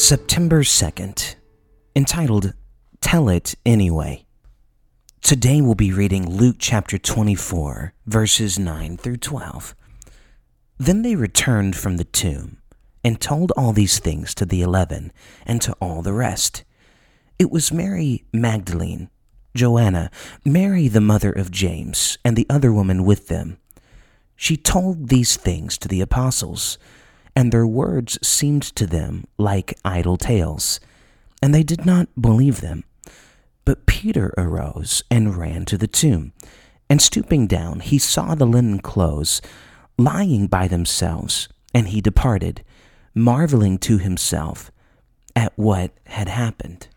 September 2nd, entitled Tell It Anyway. Today we'll be reading Luke chapter 24, verses 9 through 12. Then they returned from the tomb and told all these things to the eleven and to all the rest. It was Mary Magdalene, Joanna, Mary the mother of James, and the other woman with them. She told these things to the apostles and their words seemed to them like idle tales, and they did not believe them. But Peter arose and ran to the tomb, and stooping down, he saw the linen clothes lying by themselves, and he departed, marveling to himself at what had happened.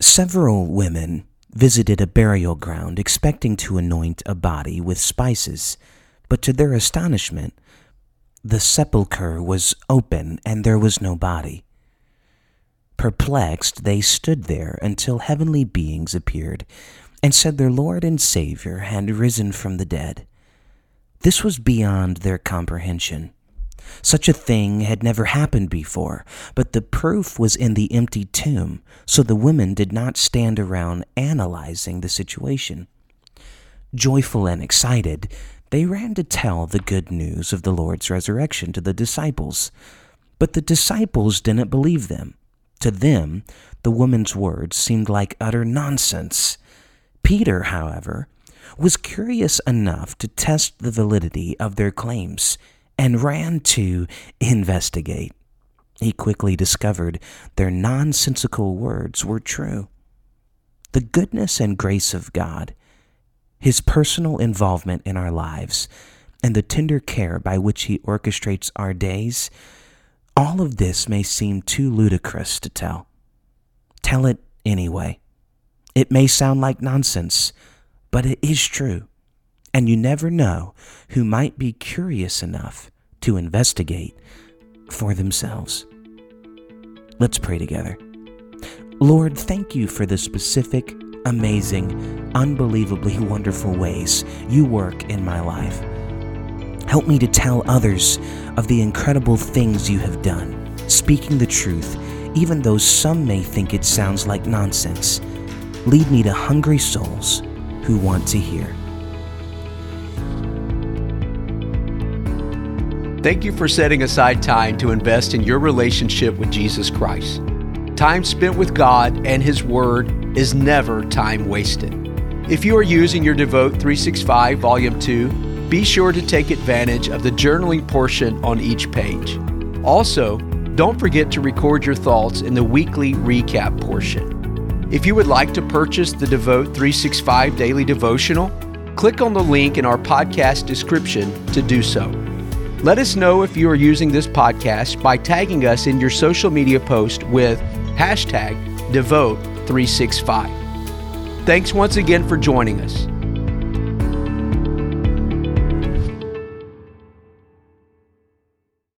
Several women visited a burial ground expecting to anoint a body with spices, but to their astonishment, the sepulchre was open and there was no body. Perplexed, they stood there until heavenly beings appeared and said their Lord and Savior had risen from the dead. This was beyond their comprehension. Such a thing had never happened before, but the proof was in the empty tomb, so the women did not stand around analyzing the situation. Joyful and excited, they ran to tell the good news of the Lord's resurrection to the disciples. But the disciples didn't believe them. To them, the woman's words seemed like utter nonsense. Peter, however, was curious enough to test the validity of their claims and ran to investigate. He quickly discovered their nonsensical words were true. The goodness and grace of God his personal involvement in our lives, and the tender care by which He orchestrates our days, all of this may seem too ludicrous to tell. Tell it anyway. It may sound like nonsense, but it is true, and you never know who might be curious enough to investigate for themselves. Let's pray together. Lord, thank you for the specific amazing, unbelievably wonderful ways you work in my life. Help me to tell others of the incredible things you have done, speaking the truth, even though some may think it sounds like nonsense. Lead me to hungry souls who want to hear. Thank you for setting aside time to invest in your relationship with Jesus Christ. Time spent with God and His Word is never time wasted. If you are using your Devote 365 Volume 2, be sure to take advantage of the journaling portion on each page. Also, don't forget to record your thoughts in the weekly recap portion. If you would like to purchase the Devote 365 Daily Devotional, click on the link in our podcast description to do so. Let us know if you are using this podcast by tagging us in your social media post with hashtag Devote365. Thanks once again for joining us.